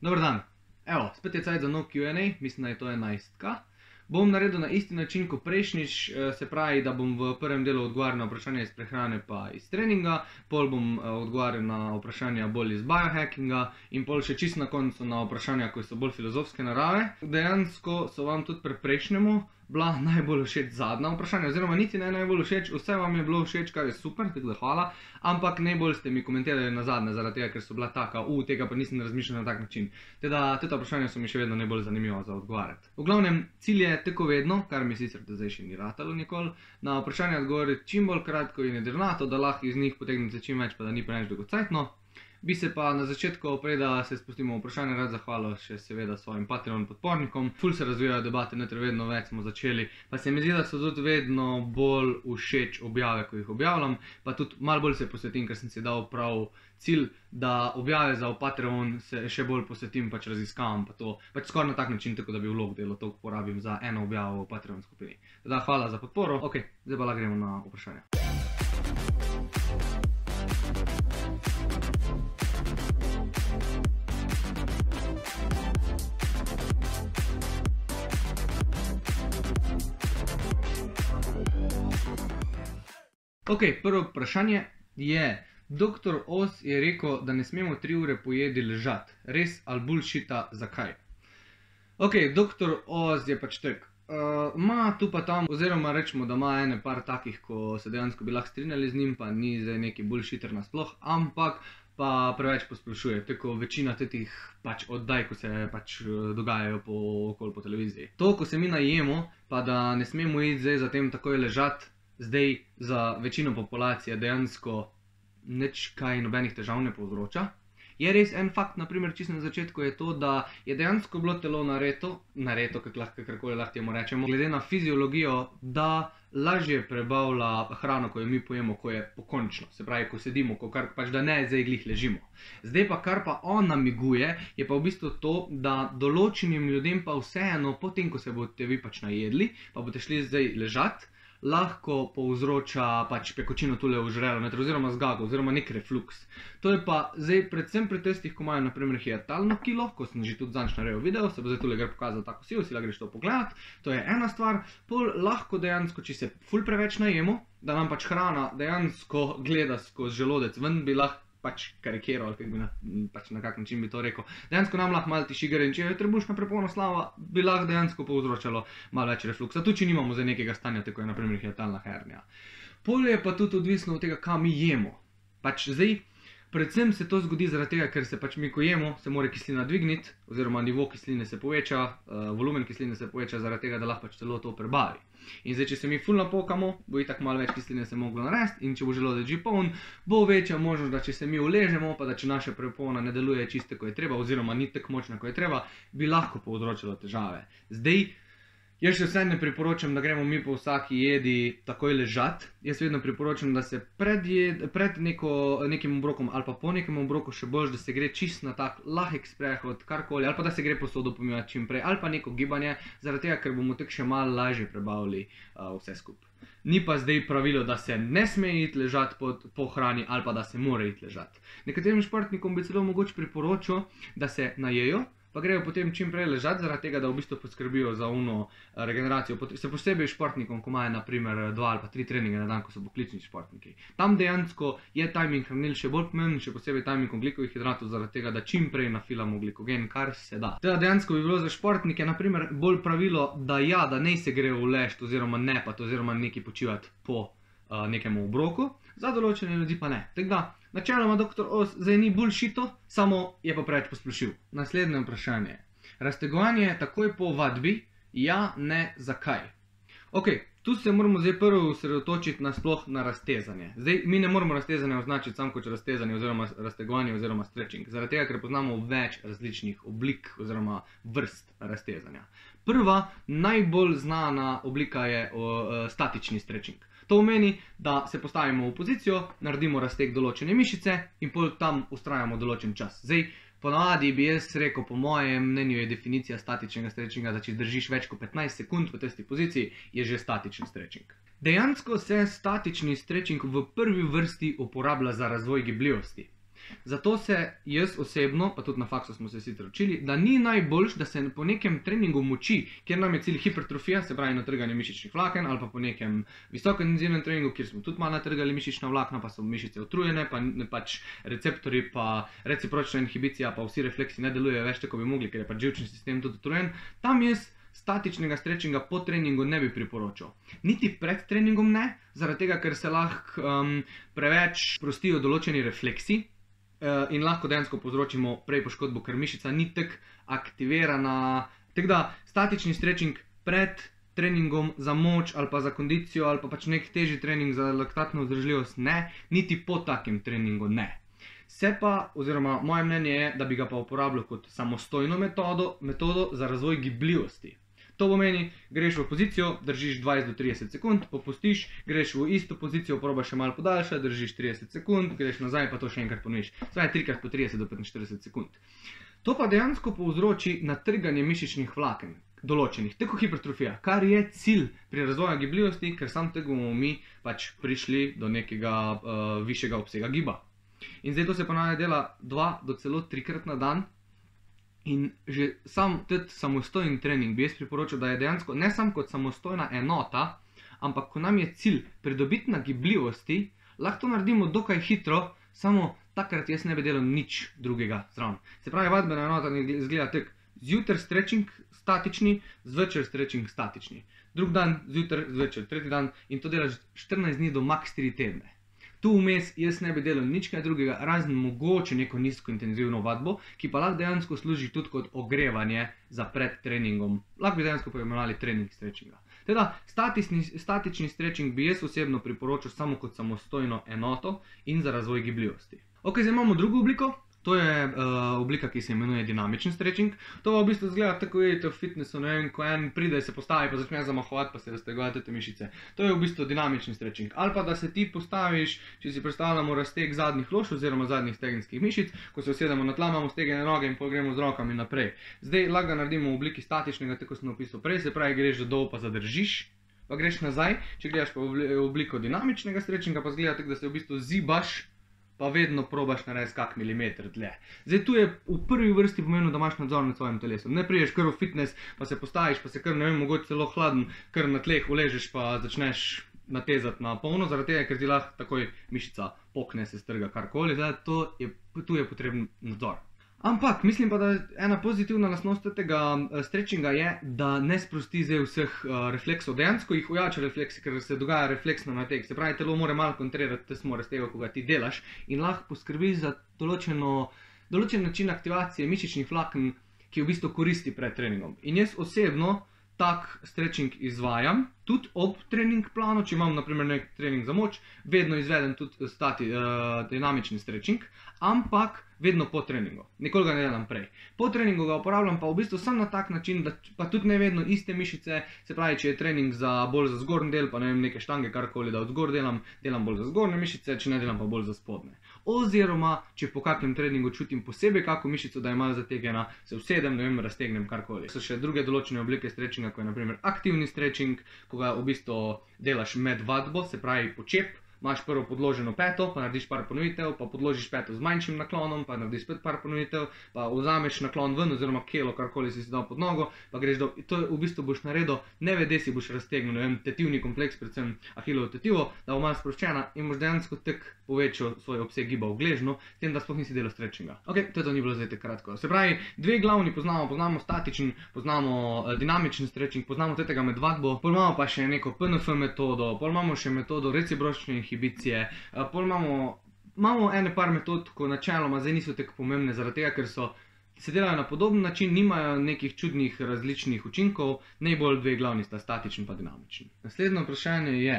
Dober dan. Evo, spet je cajt za nov Q&A, mislim, da je to 11. Bom naredil na isti način kot prejšnjič, eh, se pravi, da bom v prvem delu odgovarjal na vprašanja iz prehrane pa iz treninga, pol bom eh, odgovarjal na vprašanja bolj iz biohackinga in pol še čist na koncu na vprašanja, ki so bolj filozofske narave. Dejansko so vam tudi pri prejšnjemu bila najbolj všeč zadnja vprašanja, oziroma niti ne najbolj všeč, vse vam je bilo všeč, kar je super, tako da hvala, ampak najbolj ste mi komentirali na zadnje, zaradi tega, ker so bila taka, u, tega pa nisem razmišljal na tak način. Teda, te vprašanja so mi še vedno najbolj zanimiva za odgovarjati. V glavnem, cilj je tako vedno, kar mi sicer do zdaj še ni ratalo nikoli, na vprašanje odgovoriti čim bolj kratko in jedrnato, da lahko iz njih potegnete čim več, pa da ni preveč dolgocajtno. Bi se pa na začetku, prej da se spustimo v vprašanje, rad zahvalil še seveda svojim Patreon podpornikom. Ful se razvijajo debate, ne ter vedno več smo začeli. Pa se mi zdi, da so tudi vedno bolj všeč objave, ko jih objavljam. Pa tudi malo bolj se posvetim, ker sem si dal prav cilj, da objave za Patreon se še bolj posvetim pač raziskavam. Pa to pač skoraj na tak način, tako da bi vlog delo to porabim za eno objavo v Patreon skupini. Teda hvala za podporo. Ok, zdaj pa gremo na vprašanje. Ok, prvo vprašanje je, doktor Os je rekel, da ne smemo tri ure pojedi ležati. Res ali bullshita, zakaj? Ok, doktor Oz je pač Uh, ma tu pa tam, oziroma rečemo, da ima ene par takih, ko se dejansko bi lahko strinjali z njim, pa ni zdaj neki bullshitter nasploh, ampak pa preveč posplošuje, tako večina teh pač oddaj, ko se pač eh, dogajajo po okol po televiziji. To, ko se mi najemo, pa da ne smemo iti zdaj za tem takoj ležati, zdaj za večino populacije dejansko nič kaj nobenih težav ne povzroča. Je res en fakt, naprimer, čisto na začetku je to, da je dejansko bilo telo nareto, nareto, kako lahko karkoli lahko rečemo, glede na fiziologijo, da lažje prebavlja hrano, ko jo mi pojemo, ko je pokončno, se pravi, ko sedimo, ko kar pač da ne zdaj glih ležimo. Zdaj pa kar pa on namiguje, je pa v bistvu to, da določenim ljudem pa vseeno, potem ko se boste vi pač najedli, pa boste šli zdaj ležati lahko povzroča pač pekočino tule v žrelu, oziroma zgago, oziroma nek refluks. To je pa zdaj predvsem pri testih, ko imajo naprimer hiatalno kilo, ko sem že tudi zanč naredil video, se bo zdaj tule gre pokazal tako si, si la greš to pogledat, to je ena stvar, pol lahko dejansko, če se ful preveč najemo, da nam pač hrana dejansko gleda skozi želodec, ven bi lahko pač karikiral, ali bi na, pač na kak način bi to rekel. Dejansko nam lahko malo tiši gre in če je trebušna prepona slava, bi lahko dejansko povzročalo malo več refluksa. Tu, če nimamo za nekega stanja, tako je naprimer hiatalna hernija. Polje je pa tudi odvisno od tega, kam mi jemo. Pač zdaj, predvsem se to zgodi zaradi tega, ker se pač mi, ko jemo, se mora kislina dvigniti, oziroma nivo kisline se poveča, uh, volumen kisline se poveča zaradi tega, da lahko pač telo to prebavi. In zdaj, če se mi fulno pokamo, bo itak malo več kisline se moglo narediti, in če bo želodec že poln, bo večja možnost, da če se mi uležemo, pa da če naša prepona ne deluje čiste, ko je treba, oziroma ni tako močna, ko je treba, bi lahko povzročilo težave. Zdaj, Jaz še vse ne priporočam, da gremo mi po vsaki jedi takoj ležati. Jaz vedno priporočam, da se pred, jed, pred neko, nekim obrokom ali pa po nekem obroku še bolj, da se gre čist na tak lahek sprehod, karkoli, ali pa da se gre posodo pomivati čim prej, ali pa neko gibanje, zaradi tega, ker bomo tako še malo lažje prebavili uh, vse skupaj. Ni pa zdaj pravilo, da se ne sme iti ležati pod, po hrani ali pa da se mora iti ležati. Nekaterim športnikom bi celo mogoče priporočil, da se najejo pa grejo potem čim prej ležati, zaradi tega, da v bistvu poskrbijo za uno eh, regeneracijo. Se posebej športnikom, ko imajo naprimer dva ali pa tri treninge na dan, ko so poklicni športniki. Tam dejansko je timing hranil še bolj pomemben, še posebej timing oglikovih hidratov, zaradi tega, da čim prej nafilamo glikogen, kar se da. Teda dejansko bi bilo za športnike naprimer bolj pravilo, da ja, da ne se grejo v lež oziroma ne pa oziroma neki počivati po uh, nekem obroku, za določene ljudi pa ne. Tako da Načeloma, doktor Os zdaj ni bullshito, samo je pa preveč posplošil. Naslednje vprašanje. Raztegovanje takoj po vadbi, ja, ne, zakaj? Ok, tu se moramo zdaj prvo usredotočiti na sploh na raztezanje. Zdaj, mi ne moramo raztezanje označiti samo kot raztezanje oziroma raztegovanje oziroma stretching, zaradi tega, ker poznamo več različnih oblik oziroma vrst raztezanja. Prva, najbolj znana oblika je o, o, statični stretching. To pomeni, da se postavimo v pozicijo, naredimo razteg določene mišice in pol tam ustrajamo določen čas. Zdaj, ponavadi bi jaz rekel, po mojem mnenju je definicija statičnega stretchinga, da če držiš več kot 15 sekund v testi poziciji, je že statični stretching. Dejansko se statični stretching v prvi vrsti uporablja za razvoj gibljivosti. Zato se jaz osebno, pa tudi na faksu smo se sicer učili, da ni najboljš, da se po nekem treningu moči, kjer nam je cilj hipertrofija, se pravi natrganje mišičnih vlaken, ali pa po nekem visokointenzivnem treningu, kjer smo tudi malo natrgali mišična vlakna, pa so mišice utrujene, pa ne pač receptori, pa recipročna inhibicija, pa vsi refleksi ne delujejo več tako, bi mogli, ker je pač živčni sistem tudi utrujen. Tam jaz statičnega strečinga po treningu ne bi priporočal. Niti pred treningom ne, zaradi tega, ker se lahko um, preveč prostijo določeni refleksi in lahko dejansko povzročimo prej poškodbo, ker mišica ni tako aktivirana. Tako da statični strečing pred treningom za moč ali pa za kondicijo ali pa pač nek težji trening za laktatno vzdržljivost ne, niti po takem treningu ne. Se pa, oziroma moje mnenje je, da bi ga pa uporabljal kot samostojno metodo, metodo za razvoj gibljivosti. To pomeni, greš v pozicijo, držiš 20 do 30 sekund, popustiš, greš v isto pozicijo, probaš še malo podaljšati, držiš 30 sekund, greš nazaj, pa to še enkrat ponoviš. Svaj trikrat po 30 do 45 sekund. To pa dejansko povzroči natrganje mišičnih vlaken, določenih, tako hipertrofija, kar je cilj pri razvoju gibljivosti, ker sam tega bomo mi pač prišli do nekega uh, višjega obsega giba. In zdaj to se ponavlja dela dva do celo trikrat na dan, In že sam samostojen trening bi jaz priporočil, da je dejansko ne samo kot samostojna enota, ampak ko nam je cilj pridobiti na gibljivosti, lahko to naredimo dokaj hitro, samo takrat jaz ne bi delal nič drugega zraven. Se pravi, vadbena enota izgleda tako: zjutraj stretching statični, zvečer stretching statični, drug dan zjutraj, zvečer, tretji dan in to delaš 14 dni do max 3 tedne. Tu vmes jaz ne bi delal nič kaj drugega, razen mogoče neko nizko intenzivno vadbo, ki pa lahko dejansko služi tudi kot ogrevanje za pred treningom. Lahko bi dejansko pojmenovali trening stretchinga. Teda, statični, statični stretching bi jaz osebno priporočil samo kot samostojno enoto in za razvoj gibljivosti. Ok, zdaj imamo drugo obliko, To je uh, oblika, ki se imenuje dinamičen stretching. To v bistvu zgleda tako, kot je v fitnessu, ne vem, ko en pride, se postavi, pa začne zamahovati, pa se raztegovati te mišice. To je v bistvu dinamičen stretching. Ali pa da se ti postaviš, če si predstavljamo razteg zadnjih lož oziroma zadnjih stegenskih mišic, ko se usedemo na tla, imamo stegene noge in pogremo z rokami naprej. Zdaj lahko naredimo v obliki statičnega, tako sem opisal prej, se pravi, greš do dol, pa zadržiš. Pa greš nazaj, če gledaš pa v obliko dinamičnega stretchinga, pa zgleda tako, da se v bistvu zibaš pa vedno probaš narediti kak milimeter dlje. Zdaj tu je v prvi vrsti pomenilo, da imaš nadzor nad svojim telesom. Ne priješ kar v fitness, pa se postaviš, pa se kar ne vem, mogoče celo hladen, kar na tleh uležeš, pa začneš natezati na polno, zaradi tega, ker ti lahko takoj mišica pokne, se strga karkoli. Zdaj, je, tu je potreben nadzor. Ampak mislim pa, da ena pozitivna lastnost tega uh, stretchinga je, da ne sprosti zdaj vseh uh, refleksov, dejansko jih ujača refleksi, ker se dogaja refleksno na tek. Se pravi, telo mora malo kontrirati, te smo res tega, ko ga ti delaš in lahko poskrbi za določeno, določen način aktivacije mišičnih vlaken, ki v bistvu koristi pred treningom. In jaz osebno tak stretching izvajam, tudi ob trening planu, če imam naprimer nek trening za moč, vedno izvedem tudi stati, uh, dinamični stretching, ampak vedno po treningu, nikoli ga ne delam prej. Po treningu ga uporabljam pa v bistvu samo na tak način, da pa tudi ne vedno iste mišice, se pravi, če je trening za bolj za zgornji del, pa ne vem, neke štange, karkoli, da od zgor delam, delam bolj za zgornje mišice, če ne delam pa bolj za spodne. Oziroma, če po kakšnem treningu čutim posebej kako mišico, da je malo zategena, se usedem, ne vem, raztegnem karkoli. So še druge določene oblike stretchinga, kot je naprimer aktivni stretching, ko ga v bistvu delaš med vadbo, se pravi počep imaš prvo podloženo peto, pa narediš par ponovitev, pa podložiš peto z manjšim naklonom, pa narediš spet par ponovitev, pa vzameš naklon ven, oziroma kelo, karkoli si si dal pod nogo, pa greš do. To v bistvu boš naredil, ne vede si boš raztegnil, ne vem, tetivni kompleks, predvsem ahilovo tetivo, da bo malo sproščena in boš dejansko tek povečal svoj obseg giba v gležnju, s tem, da sploh nisi delal stretchinga. Ok, to, to ni bilo zdaj kratko. Se pravi, dve glavni poznamo, poznamo statičen, poznamo uh, dinamičen stretching, poznamo tega med vadbo, pol imamo pa še neko PNF metodo, pol imamo še metodo recipročne inhibicije, uh, pol imamo, imamo ene par metod, ko načeloma zdaj niso tako pomembne, zaradi tega, ker so. Se delajo na podoben način, nimajo nekih čudnih različnih učinkov, najbolj dve glavni sta statični in dinamični. Naslednje vprašanje je,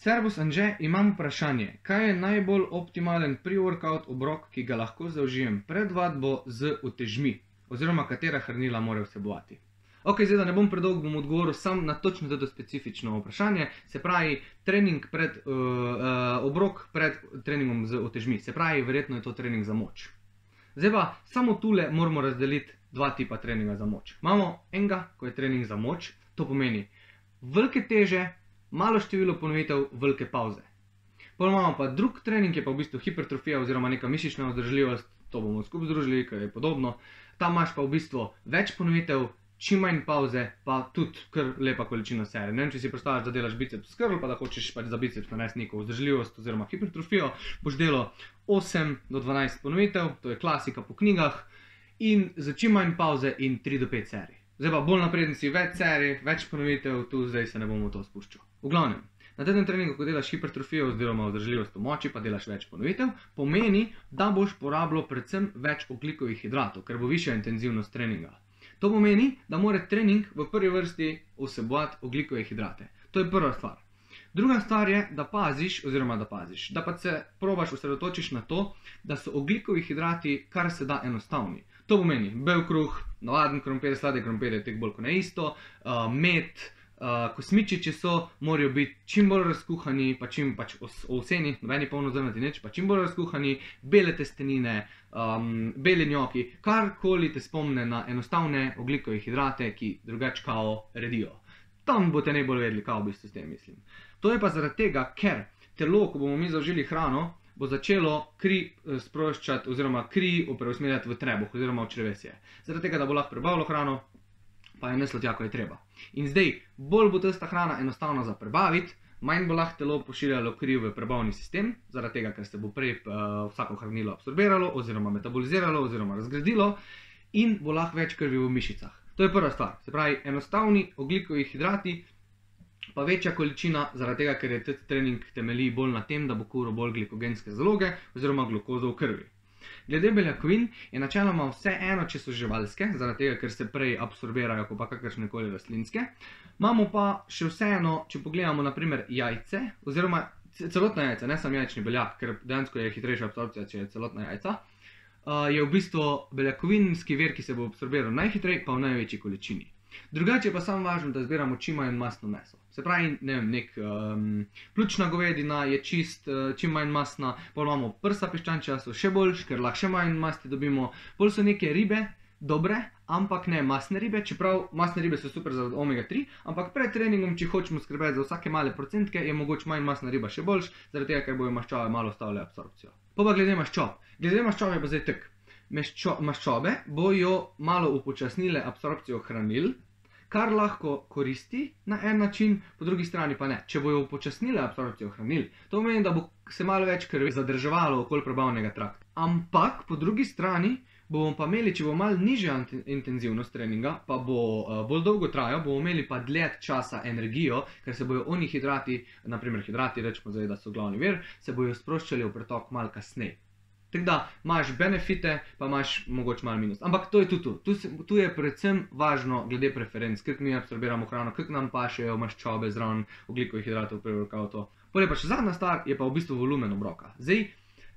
Servus Anže, imam vprašanje, kaj je najbolj optimalen pre-workout obrok, ki ga lahko zaužijem pred vadbo z utežmi, oziroma katera hranila mora vsebovati. Ok, zdaj da ne bom predolg, bom odgovoril sam na točno to specifično vprašanje, se pravi, trening pred, uh, uh, obrok pred treningom z utežmi, se pravi, verjetno je to trening za moč. Zdaj pa samo tule moramo razdeliti dva tipa treninga za moč. Imamo enega, ko je trening za moč, to pomeni velike teže, malo število ponovitev, velike pauze. Pol imamo pa drug trening, je pa v bistvu hipertrofija oziroma neka mišična vzdržljivost, to bomo skupaj združili, ker je podobno. Tam imaš pa v bistvu več ponovitev, čim manj pauze, pa tudi kar lepa količina serije. Ne vem, če si predstavljaš, da delaš biceps skrl, pa da hočeš pač za biceps narediti neko vzdržljivost oziroma hipertrofijo, boš delal 8 do 12 ponovitev, to je klasika po knjigah, in za čim manj pauze in 3 do 5 serij. Zdaj pa bolj napreden si, več serij, več ponovitev, tu zdaj se ne bomo v to spuščal. V glavnem, na tem treningu, ko delaš hipertrofijo oziroma vzdržljivost v moči, pa delaš več ponovitev, pomeni, da boš porabljal predvsem več oglikovih hidratov, ker bo višja intenzivnost treninga. To pomeni, da mora trening v prvi vrsti vsebovati oglikove hidrate. To je prva stvar. Druga stvar je, da paziš, oziroma da paziš, da pa se probaš osredotočiš na to, da so oglikovi hidrati kar se da enostavni. To pomeni bel kruh, navaden krompir, sladek krompir je tek bolj kot ne isto, uh, med, uh, kosmičiči so, morajo biti čim bolj razkuhani, pa čim pač ovseni, nobeni polno zrnati neč, pa čim bolj razkuhani, bele testenine, um, beli njoki, karkoli te spomne na enostavne oglikove hidrate, ki drugače kao redijo. Tam boste najbolj vedeli, kaj v bistvu s tem mislim. To je pa zaradi tega, ker telo, ko bomo mi zaužili hrano, bo začelo kri eh, sproščati, oziroma kri preusmerjati v trebuh, oziroma v črvesje. Zaradi tega, da bo lahko prebavilo hrano, pa je neslo tja, ko je treba. In zdaj, bolj bo ta hrana enostavna za prebaviti, manj bo lahko telo pošiljalo kri v prebavni sistem, zaradi tega, ker se bo prej uh, vsako hranilo absorbiralo, oziroma metaboliziralo, oziroma razgradilo, in bo lahko več krvi v mišicah. To je prva stvar. Se pravi, enostavni oglikovi hidrati pa večja količina, zaradi tega, ker je ta trening temelji bolj na tem, da bo kuril bolj glikogenske zaloge oziroma glukozo v krvi. Glede beljakovin je načeloma vse eno, če so živalske, zaradi tega, ker se prej absorbirajo, pa kakršne koli rastlinske. Imamo pa še vseeno, če pogledamo naprimer jajce, oziroma celotna jajca, ne samo jajčni beljak, ker dejansko je hitrejša absorpcija, če je celotna jajca. Uh, je v bistvu beljakovinski vir, ki se bo absorbiral najhitreje, pa v največji količini. Drugače je pa samo važno, da zbiramo čim manj masno meso. Se pravi, ne vem, nek um, pljučna govedina je čist, uh, čim manj masna, pol imamo prsa piščančja, so še boljš, ker lahko še manj masti dobimo. Pol so neke ribe, dobre, ampak ne masne ribe, čeprav masne ribe so super za omega-3, ampak pred treningom, če hočemo skrbeti za vsake male procentke, je mogoče manj masna riba še boljš, zaradi tega, ker bojo maščobe malo stavile absorpcijo. Pa pa glede maščob. Glede maščobe pa zdaj tek. Maščobe bojo malo upočasnile absorpcijo hranil, kar lahko koristi na en način, po drugi strani pa ne. Če bojo upočasnile absorpcijo hranil, to pomeni, da bo se malo več krvi zadrževalo okoli prebavnega trakta. Ampak po drugi strani bomo pa imeli, če bo malo nižja intenzivnost treninga, pa bo uh, bolj dolgo trajal, bomo imeli pa dlje časa energijo, ker se bojo oni hidrati, naprimer hidrati, rečemo zdaj, da so glavni vir, se bojo sproščali v pretok mal kasneje. Tako da imaš benefite, pa imaš mogoče malo minus. Ampak to je tudi tu. Tu, se, tu je predvsem važno glede preferenc, kako mi absorbiramo hrano, kako nam pašejo maščobe zraven oglikovih hidratov, prevrkal to. Potem pa še zadnja stvar je pa v bistvu volumen obroka. Zdaj,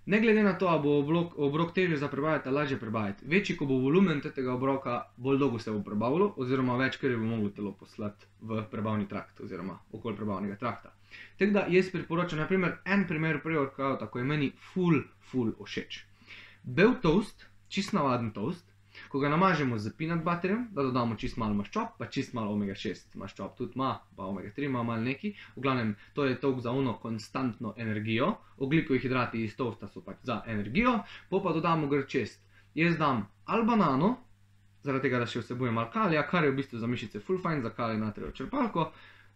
ne glede na to, ali bo obrok, obrok težje za prebaviti ali lažje prebaviti, večji, ko bo volumen tega obroka, bolj dolgo se bo prebavilo, oziroma več, je bo moglo telo poslati v prebavni trakt, oziroma okoli prebavnega trakta. Tako da jaz priporočam, naprimer, en primer pre-workouta, tako je meni full, full všeč. Bel toast, čist navaden toast, ko ga namažemo z peanut butterjem, da dodamo čist malo maščob, pa čist malo omega-6 maščob tudi ima, pa omega-3 ima malo neki. V glavnem, to je toast za uno konstantno energijo, oglikovi hidrati iz toasta so pač za energijo, po pa dodamo grčest. Jaz dam ali banano, zaradi tega, da še vsebuje malo kalija, kar je v bistvu za mišice full fine, za kalij natrijo črpalko.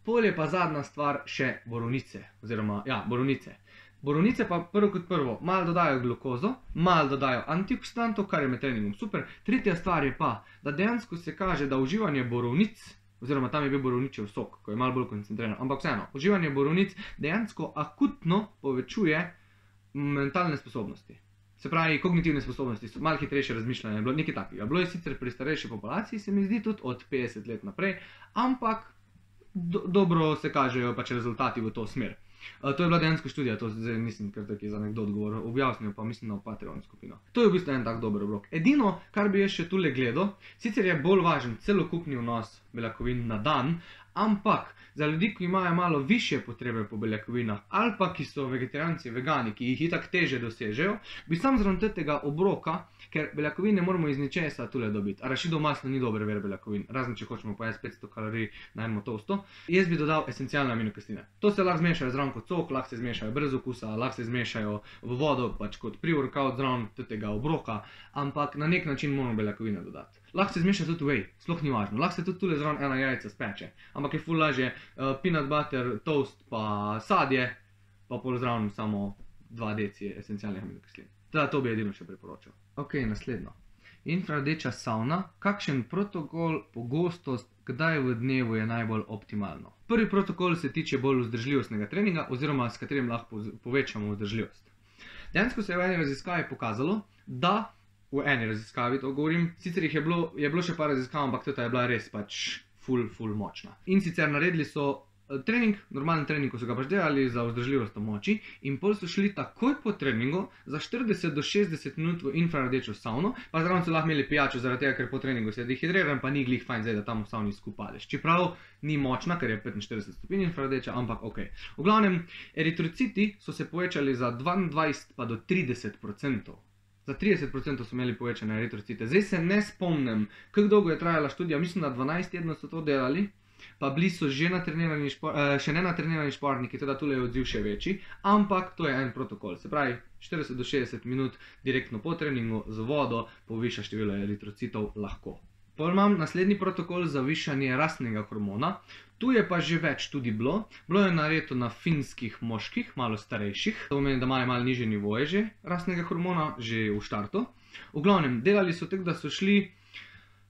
Polje pa zadnja stvar, še borovnice. Oziroma, ja, borovnice. Borovnice pa prvo kot prvo, malo dodajo glukozo, malo dodajo antioksidantov, kar je med treningom super. Tretja stvar je pa, da dejansko se kaže, da uživanje borovnic, oziroma tam je bil borovničev sok, ko je malo bolj koncentriran, ampak vseeno, uživanje borovnic dejansko akutno povečuje mentalne sposobnosti. Se pravi, kognitivne sposobnosti so malo hitrejše razmišljanje, bilo nekaj takega. Bilo je sicer pri starejši populaciji, se mi zdi tudi od 50 let naprej, ampak do, dobro se kažejo pač rezultati v to smer. Uh, to je bila dejansko študija, to zdaj nisem kar tako za nekdo odgovor objasnil, pa mislim na Patreon skupino. To je v bistvu en tak dober obrok. Edino, kar bi jaz še tule gledal, sicer je bolj važen celokupni vnos beljakovin na dan, ampak za ljudi, ki imajo malo više potrebe po beljakovinah, ali pa ki so vegetarijanci, vegani, ki jih itak teže dosežejo, bi sam zraven tega obroka, ker beljakovine moramo iz ničesa tule dobiti. Arašidov maslo ni dober ver beljakovin, razen če hočemo pojesti 500 kalorij na eno tosto. Jaz bi dodal esencialne aminokisline. To se lahko zmešajo zraven kot sok, lahko se zmešajo brez okusa, lahko se zmešajo v vodo, pač kot pre-workout zraven tega obroka, ampak na nek način moramo beljakovine dodati. Lahko se zmeša tudi whey, sploh ni važno. Lahko se tudi tule zraven ena jajca speče, ampak je ful lažje uh, peanut butter, toast pa sadje, pa pol zraven samo 2 deci esencialnih aminokislin. Da, to bi edino še priporočal. Ok, naslednjo. Infrardeča savna, kakšen protokol, pogostost, kdaj v dnevu je najbolj optimalno? Prvi protokol se tiče bolj vzdržljivostnega treninga, oziroma s katerim lahko povečamo vzdržljivost. Dejansko se je v eni raziskavi pokazalo, da v eni raziskavi to govorim, sicer jih je bilo, je bilo še par raziskav, ampak ta je bila res pač full, full močna. In sicer naredili so trening, normalen trening, ko so ga pač delali za vzdržljivost moči, in pol so šli takoj po treningu za 40 do 60 minut v infrardečo savno, pa zraven so lahko imeli pijačo, zaradi tega, ker po treningu se dehidriran, pa ni glih fajn, zdaj, da tam v savni skupališ. Čeprav ni močna, ker je 45 stopinj infrardeča, ampak ok. V glavnem, eritrociti so se povečali za 22 pa do 30 odstotkov. Za 30% so imeli povečane eritrocite. Zdaj se ne spomnim, kako dolgo je trajala študija, mislim, da 12 tednov so to delali pa bili so že natrenirani, špor, uh, še ne natrenirani športniki, teda tukaj je odziv še večji, ampak to je en protokol. Se pravi, 40 do 60 minut direktno po treningu z vodo poviša število eritrocitov lahko. Pol imam naslednji protokol za višanje rastnega hormona. Tu je pa že več tudi bilo. Bilo je narejeno na finskih moških, malo starejših, to pomeni, da imajo malo nižje nivoje že rastnega hormona, že v štartu. V glavnem, delali so tako, da so šli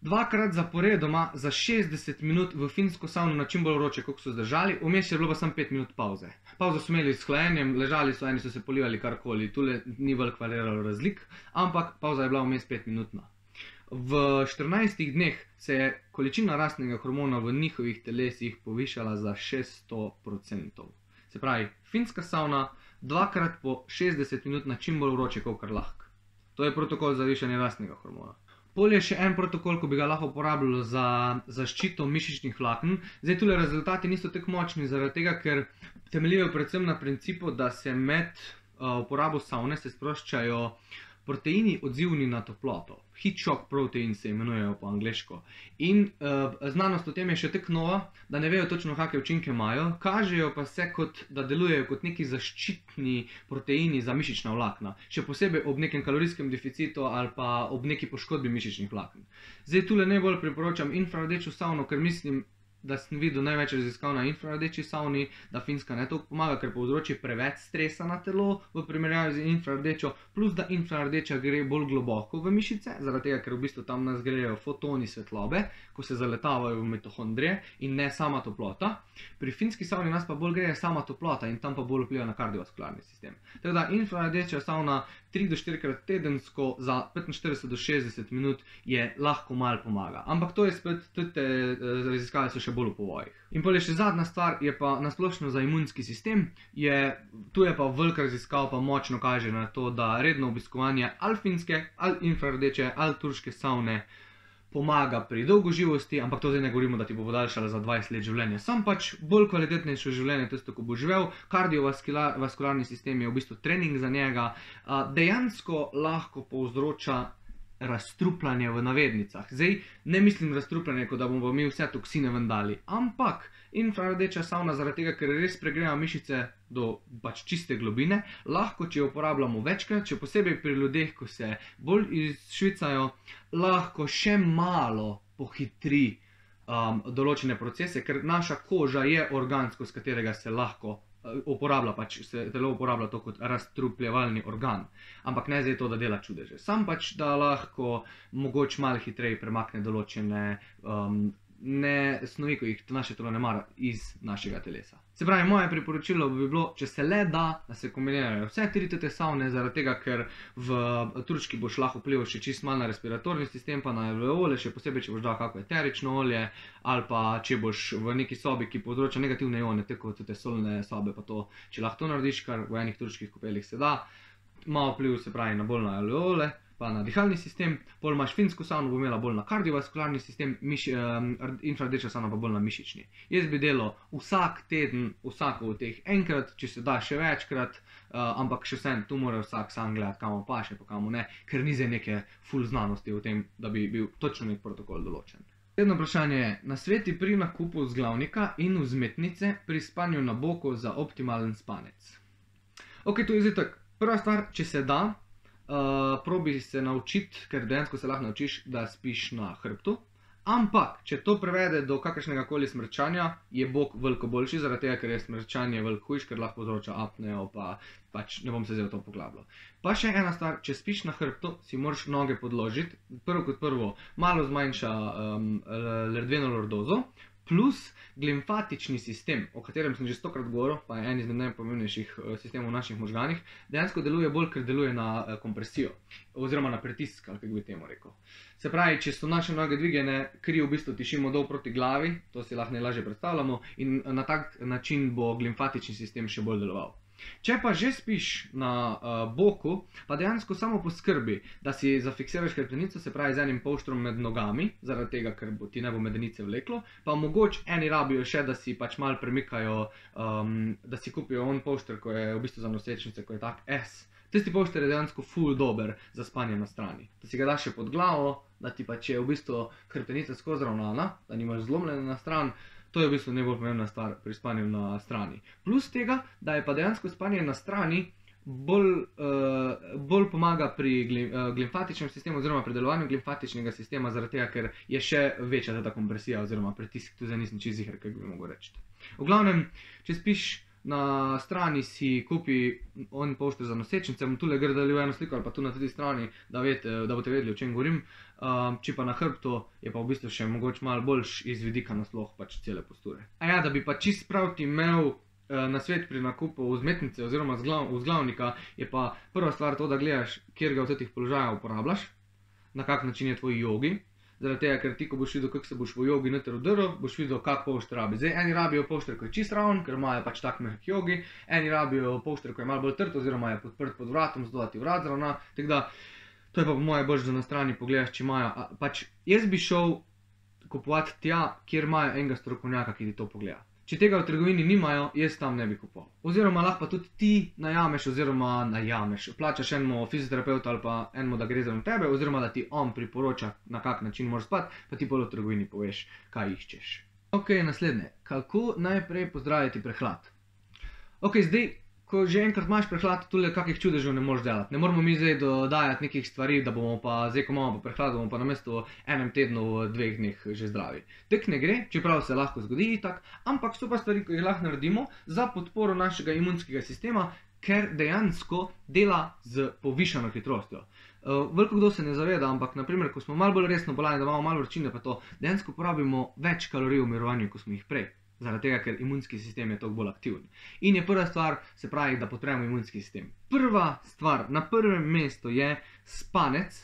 dvakrat zaporedoma za 60 minut v finsko savno na čim bolj vroče, kot so zdržali, vmes je bilo pa samo 5 minut pauze. Pauzo so imeli s hlajenjem, ležali so, eni so se polivali karkoli, tule ni veliko variralo razlik, ampak pauza je bila vmes 5 minutna. V 14 dneh se je količina rastnega hormona v njihovih telesih povišala za 600%. Se pravi, finska savna dvakrat po 60 minut na čim bolj vroče, kot kar lahko. To je protokol za višanje rastnega hormona. Pol je še en protokol, ko bi ga lahko uporabljali za zaščito mišičnih vlaken. Zdaj, tule rezultati niso tako močni, zaradi tega, ker temeljijo predvsem na principu, da se med uh, uporabo savne sproščajo proteini odzivni na toploto. Heat shock protein se imenujejo po angliško. In uh, znanost o tem je še tako nova, da ne vejo točno, kakšne učinke imajo, kažejo pa se, kot, da delujejo kot neki zaščitni proteini za mišična vlakna, še posebej ob nekem kalorijskem deficitu ali pa ob neki poškodbi mišičnih vlaken. Zdaj, tu le najbolj priporočam infrardečo savno, ker mislim, da sem videl največ raziskav na infrardeči savni, da finska ne toliko pomaga, ker povzroči preveč stresa na telo v primerjavi z infrardečo, plus da infrardeča gre bolj globoko v mišice, zaradi tega, ker v bistvu tam nas grejo fotoni svetlobe, ko se zaletavajo v mitohondrije in ne sama toplota. Pri finski savni nas pa bolj greje sama toplota in tam pa bolj vpliva na kardiovaskularni sistem. Tako da infrardeča savna 3 do 4 krat tedensko za 45 do 60 minut je lahko mal pomaga. Ampak to je spet, tudi te uh, raziskave so še bolj v povojih. In pa še zadnja stvar, je pa nasplošno za imunski sistem. Je, tu je pa velika raziskava, pa močno kaže na to, da redno obiskovanje alfinske, ali infrardeče, ali turške savne pomaga pri dolgoživosti, ampak to zdaj ne govorimo, da ti bo podaljšala za 20 let življenja. Sam pač bolj kvalitetnejše življenje, tisto, ko bo živel, kardiovaskularni sistem je v bistvu trening za njega, dejansko lahko povzroča razstrupljanje v navednicah. Zdaj ne mislim razstrupljanje, kot da bomo mi vse toksine vendali, ampak infrardeča savna, zaradi tega, ker res pregreva mišice do pač čiste globine, lahko, če jo uporabljamo večkrat, še posebej pri ljudeh, ko se bolj izšvicajo, lahko še malo pohitri um, določene procese, ker naša koža je organ, skozi katerega se lahko uporablja, pač se telo uporablja to kot razstrupljevalni organ, ampak ne zdaj to, da dela čudeže. Sam pač, da lahko mogoče malo hitreje premakne določene um, ne snovi, ki jih naše telo ne mara iz našega telesa. Se pravi, moje priporočilo bi bilo, če se le da, da se kombinirajo vse tri te savne, zaradi tega, ker v turški boš lahko vplival še čist malo na respiratorni sistem, pa na alveole, še posebej, če boš dal kakšno eterično olje, ali pa če boš v neki sobi, ki povzroča negativne ione, tako kot te solne sobe, pa to, če lahko to narediš, kar v enih turških kopeljih se da, malo vpliv se pravi na bolj na alveole pa na dihalni sistem, pol imaš finsko savno, bo imela bolj na kardiovaskularni sistem, miš, um, infrardeča savna pa bolj na mišični. Jaz bi delal vsak teden, vsako od teh enkrat, če se da še večkrat, uh, ampak še vsem tu mora vsak sam gledati, kamo pa še, pa kamo ne, ker ni za neke full znanosti v tem, da bi bil točno nek protokol določen. Naslednje vprašanje je: Na sveti pri nakupu vzglavnika in vzmetnice pri spanju na boku za optimalen spanec. Ok, to je tako. Prva stvar, če se da, uh, probi se naučiti, ker dejansko se lahko naučiš, da spiš na hrbtu. Ampak, če to prevede do kakršnega koli smrčanja, je Bog veliko boljši, zaradi tega, ker je smrčanje veliko hujš, ker lahko povzroča apnejo, pa pač ne bom se zdaj v to poglabljal. Pa še ena stvar, če spiš na hrbtu, si moraš noge podložiti. Prvo kot prvo, malo zmanjša um, ledveno lordozo, plus glimfatični sistem, o katerem sem že stokrat govoril, pa je en izmed najpomembnejših sistemov v naših možganih, dejansko deluje bolj, ker deluje na kompresijo oziroma na pritisk, ali kako bi temu rekel. Se pravi, če so naše noge dvigane, kri v bistvu tišimo dol proti glavi, to si lahko najlažje predstavljamo, in na tak način bo glimfatični sistem še bolj deloval. Če pa že spiš na uh, boku, pa dejansko samo poskrbi, da si zafiksiraš hrbtenico, se pravi z enim polštrom med nogami, zaradi tega, ker bo ti ne bo medenice vleklo, pa mogoče eni rabijo še, da si pač mal premikajo, um, da si kupijo on polštr, ko je v bistvu za nosečnice, ko je tak S. Tisti polšter je dejansko full dober za spanje na strani. Da si ga daš pod glavo, da ti pa če je v bistvu hrbtenica skozi ravnana, da nimaš zlomljene na stran. To je v bistvu najbolj pomembna stvar pri spanju na strani. Plus tega, da je pa dejansko spanje na strani bolj, uh, bolj pomaga pri glim, uh, glimfatičnem sistemu, oziroma pri delovanju glimfatičnega sistema, zaradi tega, ker je še večja ta kompresija oziroma pritisk, tu zdaj nisem čisto ziger, kaj bi mogel reči. V glavnem, če spiš. Na strani si kupi on pošte za nosečnice, bom tukaj gledal eno sliko ali pa tu na tej strani, da, ved, da boste vedeli, o čem govorim. Uh, če pa na hrbtu je pa v bistvu še mogoče malo boljš iz vidika nasploh pač cele posture. A ja, da bi pa čist prav ti imel uh, na svet pri nakupu vzmetnice oziroma vzglavnika, je pa prva stvar to, da gledaš, kjer ga v teh položajih uporabljaš, na kak način je tvoj jogi. Zaradi tega, ker ti, ko boš videl, kako se boš v jogi noter udrl, boš videl, kak pošter rabi. Zdaj, eni rabijo pošter, ko je čist ravn, ker imajo pač tak mehak jogi, eni rabijo pošter, ko je malo bolj trd, oziroma je podprt pod vratom, zato da ti vrat zravna. Tako da, to je pa po moje bolj, da na strani pogledaš, če imajo. A, pač jaz bi šel kupovati tja, kjer imajo enega strokovnjaka, ki ti to pogleda. Če tega v trgovini nimajo, jaz tam ne bi kupoval. Oziroma, lahko tudi ti najameš, oziroma najameš. Plačaš enemu fizioterapeutu ali pa enemu, da gre za tebe, oziroma da ti on priporoča, na kak način moraš spati, pa ti pa v trgovini poveš, kaj iščeš. Ok, naslednje. Kako najprej pozdraviti prehlad? Ok, zdaj ko že enkrat imaš prehlad, tudi kakih čudežev ne moreš delati. Ne moramo mi zdaj dodajati nekih stvari, da bomo pa zdaj, ko imamo prehlad, bomo pa na mestu enem tednu, dveh dneh že zdravi. Tek ne gre, čeprav se lahko zgodi tako, ampak so pa stvari, ki jih lahko naredimo za podporo našega imunskega sistema, ker dejansko dela z povišano hitrostjo. Uh, veliko kdo se ne zaveda, ampak naprimer, ko smo malo bolj resno bolani, da imamo malo vročine, pa to dejansko porabimo več kalorij v mirovanju, kot smo jih prej zaradi tega, ker imunski sistem je toliko bolj aktiven. In je prva stvar, se pravi, da potrebujemo imunski sistem. Prva stvar, na prvem mestu je spanec,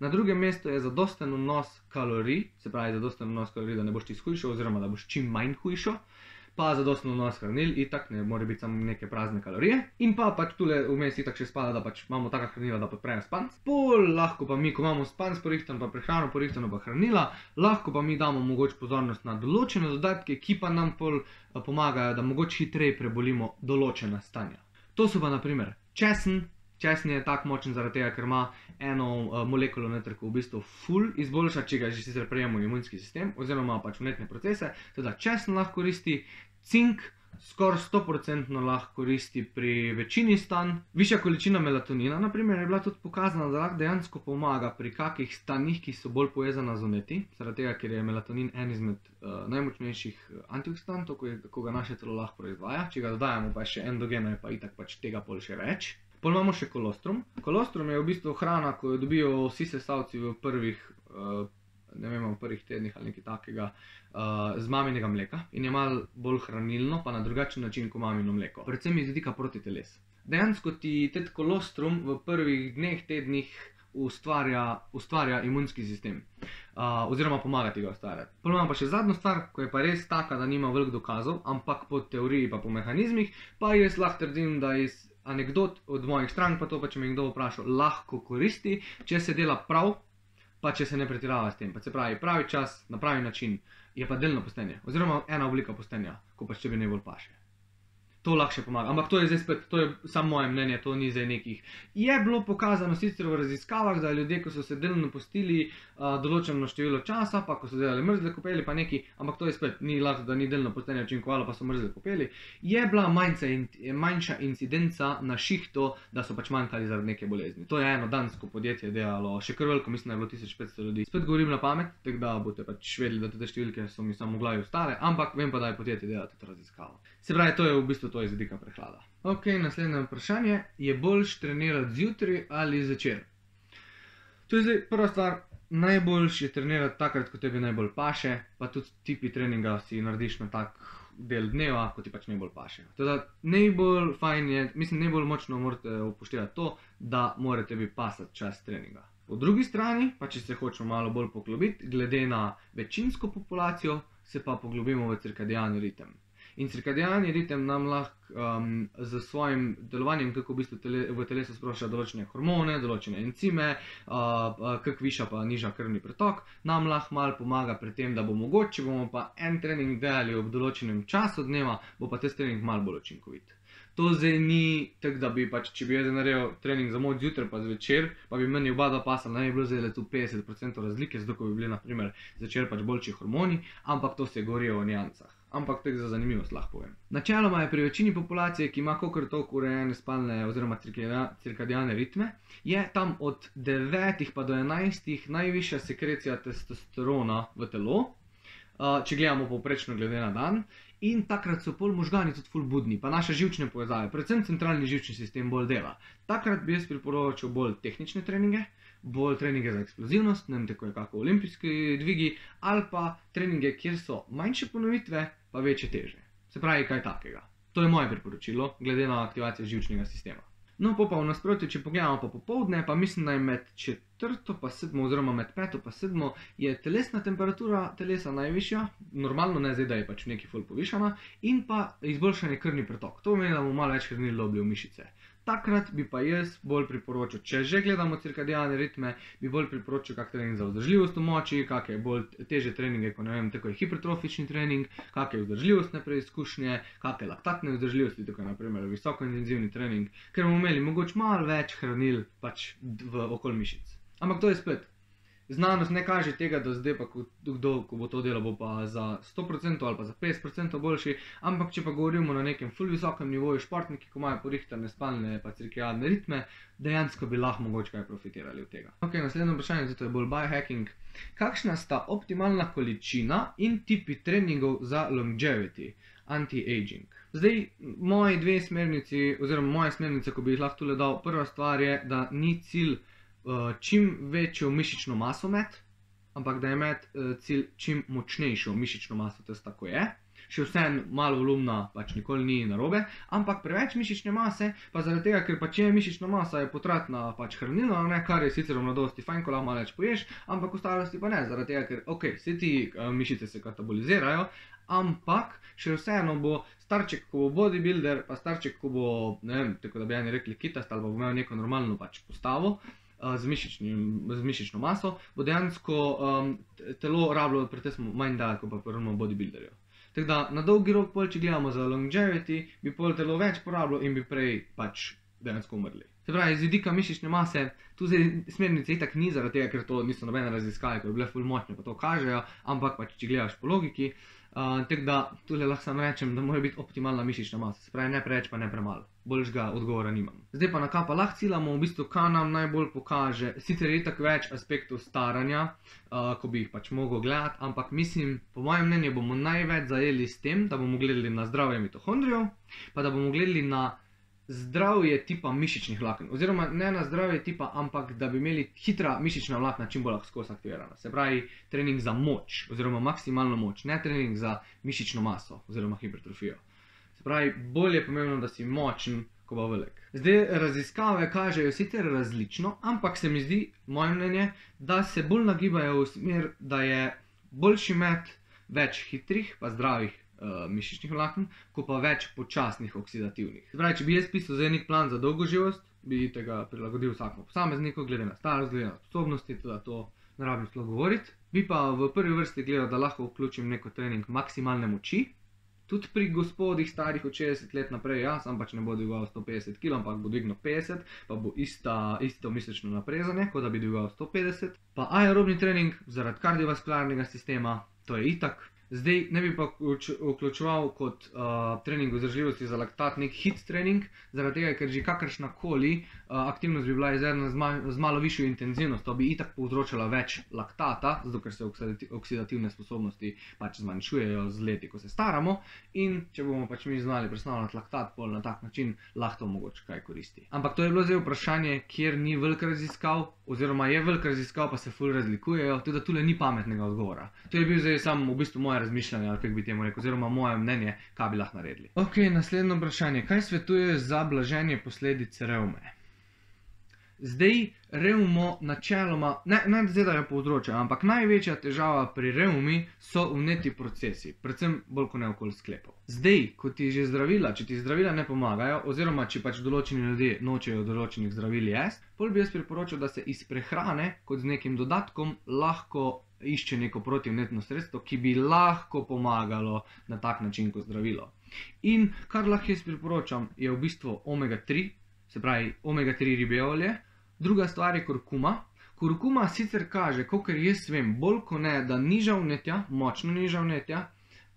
na drugem mestu je zadosten vnos kalorij, se pravi, zadosten vnos kalorij, da ne boš ti hujšo, oziroma da boš čim manj hujšo pa zadostno vnos hranil, in tako ne more biti samo neke prazne kalorije. In pa pač tukaj vmes je tako še spada, da pač imamo taka hranila, da podprejo spanc. Pol lahko pa mi, ko imamo spanc porihtan, pa prehrano porihtan, pa hranila, lahko pa mi damo mogoče pozornost na določene dodatke, ki pa nam pol eh, pomagajo, da mogoče hitreje prebolimo določena stanja. To so pa naprimer česen. Česen je tako močen zaradi tega, ker ima eno uh, molekulo noter, ki v bistvu ful izboljša, če ga že sicer prejemo imunski sistem, oziroma pač vnetne procese. Teda česen lahko koristi, cink skoraj 100% lahko koristi pri večini stanj. Višja količina melatonina, naprimer, je bila tudi pokazana, da lahko dejansko pomaga pri kakih stanjih, ki so bolj povezana z vneti, zaradi tega, ker je melatonin en izmed uh, najmočnejših antioksidantov, ko, ko ga naše telo lahko proizvaja. Če ga dodajamo pa še endogeno, je pa itak pač tega pol še več. Pol imamo še kolostrum. Kolostrum je v bistvu hrana, ko jo dobijo vsi sestavci v prvih, uh, ne vem, v prvih tednih ali nekaj takega, uh, z maminega mleka in je malo bolj hranilno, pa na drugačen način kot mamino mleko. Predvsem iz vidika proti teles. Dejansko ti tet kolostrum v prvih dneh, tednih ustvarja, ustvarja imunski sistem. Uh, oziroma pomaga ti ga ustvarjati. Potem imamo pa še zadnjo stvar, ko je pa res taka, da nima veliko dokazov, ampak po teoriji, pa po mehanizmih, pa jaz lahko trdim, da iz anegdot od mojih strank, pa to pa če me kdo vprašal, lahko koristi, če se dela prav, pa če se ne pretirava s tem. Pa se pravi, pravi čas, na pravi način, je pa delno postenje, oziroma ena oblika postenja, ko pa če bi najbolj paše. To lahko še pomaga. Ampak to je zdaj spet, to je samo moje mnenje, to ni zdaj nekih. Je bilo pokazano sicer v raziskavah, da ljudje, ko so se delno postili uh, določeno število časa, pa ko so delali mrzle kopeli, pa neki, ampak to je spet, ni lahko, da ni delno postenje učinkovalo, pa so mrzle kopeli, je bila manjca in, manjša incidenca na šihto, da so pač manjkali zaradi neke bolezni. To je eno dansko podjetje delalo, še kar veliko, mislim, da je bilo 1500 ljudi. Spet govorim na pamet, tako da boste pač vedeli, da te številke so mi samo v glavi ostale, ampak vem pa, da je podjetje delalo to raziskavo. Se pravi, to je v bistvu to iz vidika prehlada. Ok, naslednje vprašanje je boljš trenirati zjutraj ali zvečer? To je zdaj prva stvar. Najboljš je trenirati takrat, ko tebi najbolj paše, pa tudi tipi treninga si narediš na tak del dneva, ko ti pač najbolj paše. Teda, najbolj fajn je, mislim, najbolj močno morate upoštevati to, da mora tebi pasati čas treninga. Po drugi strani, pa če se hočemo malo bolj poglobiti, glede na večinsko populacijo, se pa poglobimo v cirkadijalni ritem. In cirkadijalni ritem nam lahko um, z svojim delovanjem, kako v bistvu tele, v telesu sprošča določene hormone, določene encime, uh, kako viša pa niža krvni pretok, nam lahko malo pomaga pri tem, da bo mogoče, če bomo pa en trening delali ob določenem času dneva, bo pa ta trening malo bolj učinkovit. To zdaj ni tako, da bi pač, če bi jaz naredil trening za moč zjutraj, pa zvečer, pa bi meni oba dva pasala, naj bi bilo zdaj le tu 50% razlike, zato bi bili, na primer, zvečer pač boljši hormoni, ampak to se govori o nijancah ampak tako za zanimivost lahko povem. Načeloma je pri večini populacije, ki ima kakor toliko urejene spalne oziroma cirkadijalne ritme, je tam od 9 pa do 11 najvišja sekrecija testosterona v telo, če gledamo povprečno glede na dan. In takrat so pol možgani tudi full budni, pa naše živčne povezave, predvsem centralni živčni sistem bolj dela. Takrat bi jaz priporočil bolj tehnične treninge, bolj treninge za eksplozivnost, ne vem, tako je kako olimpijski dvigi, ali pa treninge, kjer so manjše ponovitve, pa večje teže. Se pravi, kaj takega. To je moje priporočilo, glede na aktivacijo živčnega sistema. No, pa, v nasprotju, če pogledamo pa popovdne, pa mislim, da je med četrto pa sedmo, oziroma med peto pa sedmo, je telesna temperatura telesa najvišja, normalno ne zdaj, da je pač neki ful povišana, in pa izboljšanje krvni pretok. To pomeni, da bomo malo več hranili doblje v mišice. Takrat bi pa jaz bolj priporočil, če že gledamo cirkadijalne ritme, bi bolj priporočil kak trening za vzdržljivost v moči, kakšne bolj teže treninge, kot ne vem, tako je hipertrofični trening, kakšne vzdržljivostne preizkušnje, kakšne laktatne vzdržljivosti, tako naprimer visokointenzivni trening, ker bomo imeli mogoče malo več hranil pač v okol mišic. Ampak to je spet znanost ne kaže tega, da zdaj pa kdo, ko bo to delo, bo pa za 100% ali pa za 50% boljši, ampak če pa govorimo na nekem full visokem nivoju, športniki, ko imajo porihtane spalne pa cirkadijalne ritme, dejansko bi lahko mogoče kaj profitirali od tega. Ok, naslednje vprašanje, zato je bolj biohacking. Kakšna sta optimalna količina in tipi treningov za longevity, anti-aging? Zdaj, moje dve smernici, oziroma moje smernice, ko bi jih lahko tole dal, prva stvar je, da ni cilj čim večjo mišično maso med, ampak da je med uh, cilj čim močnejšo mišično maso, to je tako je. Še vseeno malo volumna, pač nikoli ni narobe, ampak preveč mišične mase, pa zaradi tega, ker pač je mišična masa je potratna pač hranilna, ne, kar je sicer v mladosti fajn, ko lahko malo več poješ, ampak v starosti pa ne, zaradi tega, ker ok, vse ti uh, mišice se katabolizirajo, ampak še vseeno bo starček, ko bo bodybuilder, pa starček, ko bo, ne vem, tako da bi eni rekli kitast ali bo imel neko normalno pač postavo, z, z mišično maso, bo dejansko um, telo rabilo precej manj dela, kot pa prvno bodybuilderju. Tako da na dolgi rok, pol, če gledamo za longevity, bi pol telo več porabilo in bi prej pač dejansko umrli. Se pravi, iz vidika mišične mase, tu zdaj smernice itak ni zaradi tega, ker to niso nobene raziskave, ki bi bile full močne, pa to kažejo, ampak pač, če gledaš po logiki, uh, tako da tukaj lahko samo rečem, da mora biti optimalna mišična masa, se pravi, ne preveč, pa ne premalo boljšega odgovora nimam. Zdaj pa na kaj pa lahko ciljamo, v bistvu, kaj nam najbolj pokaže. Sicer je tako več aspektov staranja, uh, ko bi jih pač mogel gledati, ampak mislim, po mojem mnenju, bomo največ zajeli s tem, da bomo gledali na zdravje mitohondrijev, pa da bomo gledali na zdravje tipa mišičnih vlaken. Oziroma ne na zdravje tipa, ampak da bi imeli hitra mišična vlakna čim bolj lahko aktivirana. Se pravi, trening za moč, oziroma maksimalno moč, ne trening za mišično maso, oziroma hipertrofijo. Se pravi, bolje je pomembno, da si močen, kot pa velik. Zdaj, raziskave kažejo sicer različno, ampak se mi zdi, moje mnenje, da se bolj nagibajo v smer, da je boljši med več hitrih, pa zdravih uh, mišičnih vlaken, kot pa več počasnih oksidativnih. Pravi, če bi jaz pisal za nek plan za dolgo živost, bi tega prilagodil vsakemu posamezniku, glede na starost, glede na sposobnosti, tudi to ne rabim sploh govoriti. Bi pa v prvi vrsti gledal, da lahko vključim neko trening maksimalne moči. Tudi pri gospodih starih od 60 let naprej, ja, sam pač ne bo dvigal 150 kg, ampak bo dvignil 50, pa bo ista, isto mišično naprezanje, kot da bi dvigal 150. Pa aerobni trening zaradi kardiovaskularnega sistema, to je itak. Zdaj ne bi pa vključ- vključeval kot uh, trening vzdržljivosti za laktat nek hit trening, zaradi tega, ker že kakršna koli uh, aktivnost bi bila izvedena z, ma z malo višjo intenzivnostjo, bi itak povzročala več laktata, zato ker se oksidati oksidativne sposobnosti pač zmanjšujejo z leti, ko se staramo. In če bomo pač mi znali predstavljati laktat pol na tak način, lahko mogoče kaj koristi. Ampak to je bilo zdaj vprašanje, kjer ni veliko raziskav, oziroma je veliko raziskav, pa se ful razlikujejo, tudi da tule ni pametnega odgovora. To je bil zdaj samo v bistvu moje razmišljanje, ali kako bi temu rekel, oziroma moje mnenje, kaj bi lahko naredili. Ok, naslednje vprašanje. Kaj svetuje za blaženje posledic revme? Zdaj, revmo načeloma, ne, ne zdaj, da jo povzroča, ampak največja težava pri revmi so vneti procesi, predvsem bolj kot ne okoli sklepov. Zdaj, ko ti že zdravila, če ti zdravila ne pomagajo, oziroma če pač določeni ljudje nočejo določenih zdravil jesti, pol bi jaz priporočil, da se iz prehrane kot z nekim dodatkom lahko išče neko protivnetno sredstvo, ki bi lahko pomagalo na tak način kot zdravilo. In kar lahko jaz priporočam, je v bistvu omega-3, se pravi omega-3 ribje olje. Druga stvar je kurkuma. Kurkuma sicer kaže, kot jaz vem, bolj kot ne, da niža vnetja, močno niža vnetja,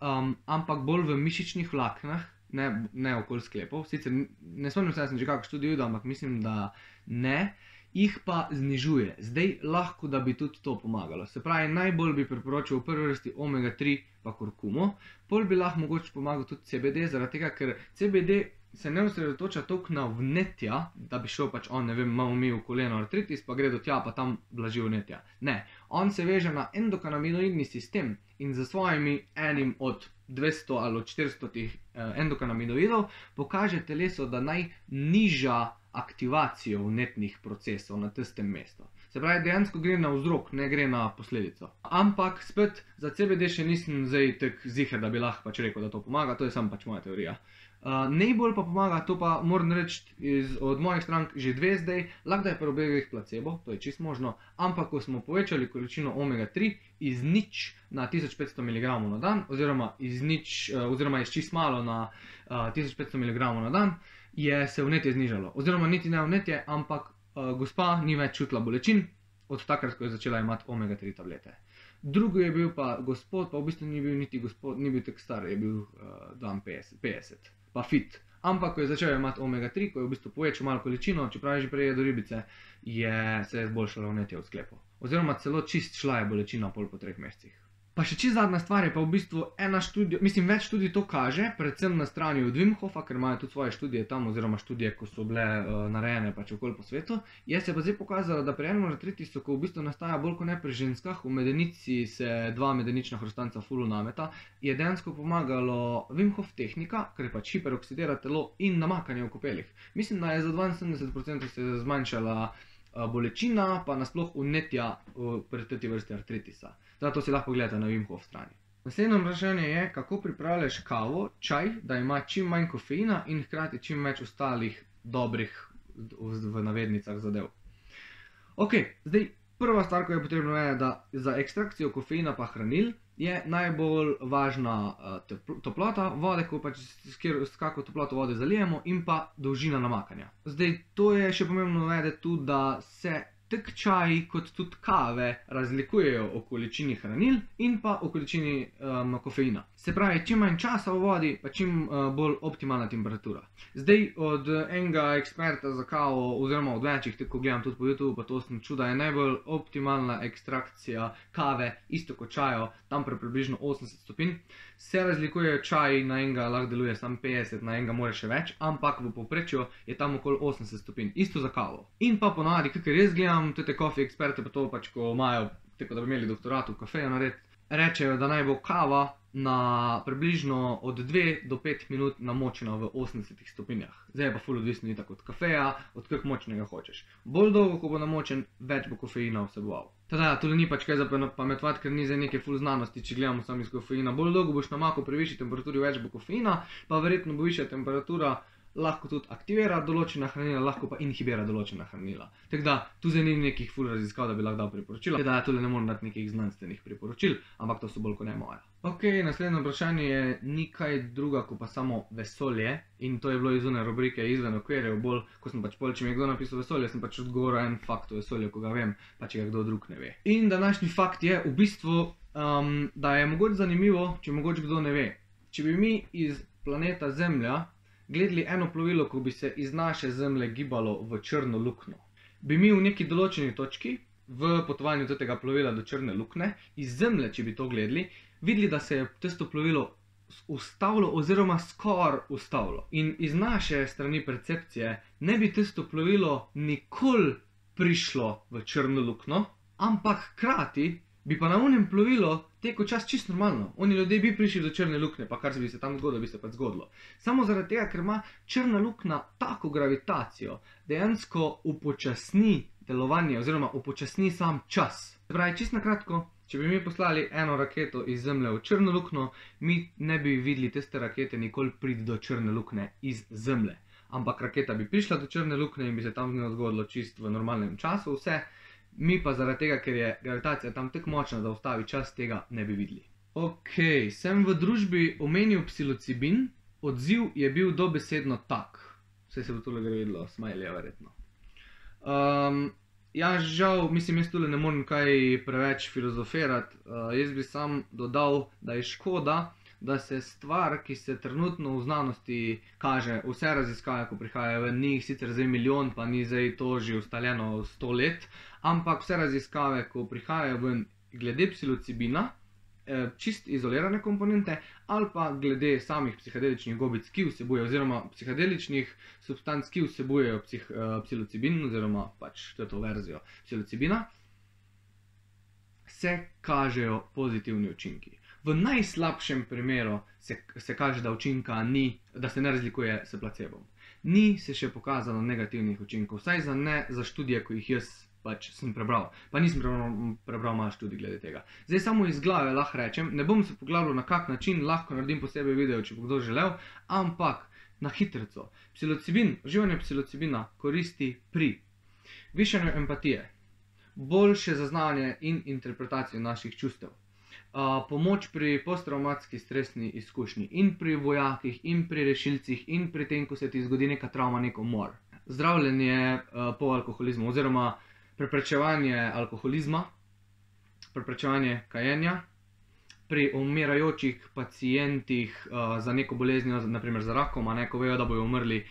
um, ampak bolj v mišičnih vlaknah, ne, ne okoli sklepov. Sicer ne spomnim se, da sem že kakšno študijo ampak mislim, da ne. Jih pa znižuje. Zdaj lahko, da bi tudi to pomagalo. Se pravi, najbolj bi priporočil v prvi vrsti omega-3 pa kurkumo, pol bi lahko mogoče pomagal tudi CBD, zaradi tega, ker CBD se ne osredotoča toliko na vnetja, da bi šel pač on, ne vem, malo umil koleno artritis, pa gre do tja, pa tam blaži vnetja. Ne, on se veže na endokanabinoidni sistem in za svojimi enim od 200 ali od 400 tih eh, endokanabinoidov pokaže telesu, da naj niža aktivacijo vnetnih procesov na tistem mestu. Se pravi, dejansko gre na vzrok, ne gre na posledico. Ampak spet za CBD še nisem zdaj tako ziger, da bi lahko pač rekel, da to pomaga, to je samo pač moja teorija. Uh, najbolj pa pomaga, to pa moram reči iz, od mojih strank že dve zdaj, lahko da je pri obeh placebo, to je čist možno, ampak ko smo povečali količino omega-3 iz nič na 1500 mg na dan, oziroma iz nič, uh, oziroma iz čist malo na uh, 1500 mg na dan, je se vnetje znižalo. Oziroma niti ne vnetje, ampak uh, gospa ni več čutila bolečin od takrat, ko je začela imeti omega-3 tablete. Drugi je bil pa gospod, pa v bistvu ni bil niti gospod, ni bil tako star, je bil uh, 52, 50, pa fit. Ampak, ko je začel imeti omega-3, ko je v bistvu povečal malo količino, čeprav je že prej jedel ribice, je se je zboljšalo vnetje v sklepu. Oziroma celo čist šla je bolečina pol po treh mesecih. Pa še čisto zadnja stvar je pa v bistvu ena študija, mislim, več študij to kaže, predvsem na strani od Wimhofa, ker imajo tudi svoje študije tam, oziroma študije, ko so bile uh, narejene pač okoli po svetu. Je se pa zdaj pokazalo, da pri enem artritisu, ko v bistvu nastaja bolj kot ne pri ženskah, v medenici se dva medenična hrustanca fulu nameta, je dejansko pomagalo Wimhof tehnika, ker pač hiperoksidira telo in namakanje v kopelih. Mislim, da je za 72% se zmanjšala bolečina, pa nasploh vnetja uh, pri tej vrsti artritisa. Zato si lahko gledate na Wimhof strani. Naslednje vprašanje je, kako pripravljaš kavo, čaj, da ima čim manj kofeina in hkrati čim več ostalih dobrih, v, navednicah, zadev. Ok, zdaj prva stvar, ki je potrebno, je, da za ekstrakcijo kofeina pa hranil je najbolj važna uh, toplota vode, ko pač s, kjer, s kako toploto vode zalijemo, in pa dolžina namakanja. Zdaj, to je še pomembno vedeti tudi, da se tak čaji kot tudi kave razlikujejo o količini hranil in pa o količini um, kofeina. Se pravi, čim manj časa v vodi, pa čim uh, bolj optimalna temperatura. Zdaj od enega eksperta za kavo, oziroma od večjih, tako gledam tudi po YouTubu, pa to sem čutil, da je najbolj optimalna ekstrakcija kave, isto kot čajo, tam pri približno 80 stopinj. Se razlikujejo čaji, na enega lahko deluje samo 50, na enega more še več, ampak v povprečju je tam okoli 80 stopinj, isto za kavo. In pa ponavadi, ker jaz gledam te kofi eksperte, pa to pač, ko imajo, tako da bi imeli doktorat v kafeju narediti, rečejo, da naj bo kava na približno od 2 do 5 minut namočena v 80 stopinjah. Zdaj je pa ful odvisno tako od kafeja, od kako močnega hočeš. Bolj dolgo, ko bo namočen, več bo kofeina vseboval. Teda, tudi ni pač kaj za pametovati, ker ni za neke ful znanosti, če gledamo samo iz kofeina. Bolj dolgo boš namakal pri višji temperaturi, več bo kofeina, pa verjetno bo višja temperatura lahko tudi aktivira določena hranila, lahko pa inhibira določena hranila. Tako da tu zdaj ni nekih ful raziskav, da bi lahko dal priporočila. Teda, tudi ne morem dati nekih znanstvenih priporočil, ampak to so bolj kot ne moja. Ok, naslednje vprašanje je nekaj druga, kot pa samo vesolje. In to je bilo izune rubrike izven okvirjev, bolj ko sem pač pol, če mi je kdo napisal vesolje, sem pač odgovoril en fakt o vesolju, ko ga vem, pa če ga kdo drug ne ve. In današnji fakt je v bistvu, um, da je mogoče zanimivo, če mogoče kdo ne ve. Če bi mi iz planeta Zemlja gledali eno plovilo, ko bi se iz naše Zemlje gibalo v črno luknjo, bi mi v neki določeni točki v potovanju tega plovila do črne luknje, iz Zemlje, če bi to gledali, videli, da se je tisto plovilo ustavilo oziroma skoraj ustavilo. In iz naše strani percepcije ne bi tisto plovilo nikoli prišlo v črno luknjo, ampak hkrati bi pa na unem plovilu tekel čas čisto normalno. Oni ljudje bi prišli do črne luknje, pa kar se bi se tam zgodilo, bi se pa zgodilo. Samo zaradi tega, ker ima črna luknja tako gravitacijo, dejansko upočasni delovanje oziroma upočasni sam čas. Pravi, čisto na kratko, če bi mi poslali eno raketo iz Zemlje v črno luknjo, mi ne bi videli tiste rakete nikoli priti do črne luknje iz Zemlje. Ampak raketa bi prišla do črne luknje in bi se tam z njo zgodilo čisto v normalnem času vse, mi pa zaradi tega, ker je gravitacija tam tako močna, da ustavi čas, tega ne bi videli. Ok, sem v družbi omenil psilocibin, odziv je bil dobesedno tak. Vse se bo tole videlo, smajlja verjetno. Um, ja, žal, mislim, jaz tule ne morem kaj preveč filozofirati. Uh, jaz bi sam dodal, da je škoda, da se stvar, ki se trenutno v znanosti kaže, vse raziskave, ko prihajajo v njih, sicer zdaj milijon, pa ni zdaj to že ustaljeno sto let, ampak vse raziskave, ko prihajajo ven glede psilocibina, eh, čist izolirane komponente, ali pa glede samih psihedeličnih gobic, ki vsebujejo, oziroma psihedeličnih substanc, ki vsebujejo psih, eh, psilocibin, oziroma pač to verzijo psilocibina, se kažejo pozitivni učinki. V najslabšem primeru se, se kaže, da učinka ni, da se ne razlikuje s placebom. Ni se še pokazalo negativnih učinkov, vsaj za ne za študije, ko jih jaz pač sem prebral. Pa nisem prebral, prebral malo študij glede tega. Zdaj samo iz glave lahko rečem, ne bom se poglabljal na kak način, lahko naredim posebej video, če bo kdo želel, ampak na hitro. Psilocibin, uživanje psilocibina koristi pri višanju empatije, boljše zaznavanje in interpretacijo naših čustev uh, pomoč pri posttraumatski stresni izkušnji, in pri vojakih, in pri rešilcih, in pri tem, ko se ti zgodi neka travma, neko umor. Zdravljenje uh, po alkoholizmu, oziroma preprečevanje alkoholizma, preprečevanje kajenja. Pri umirajočih pacijentih uh, za neko boleznijo, naprimer za rakom, a ne ko vejo, da bodo umrli,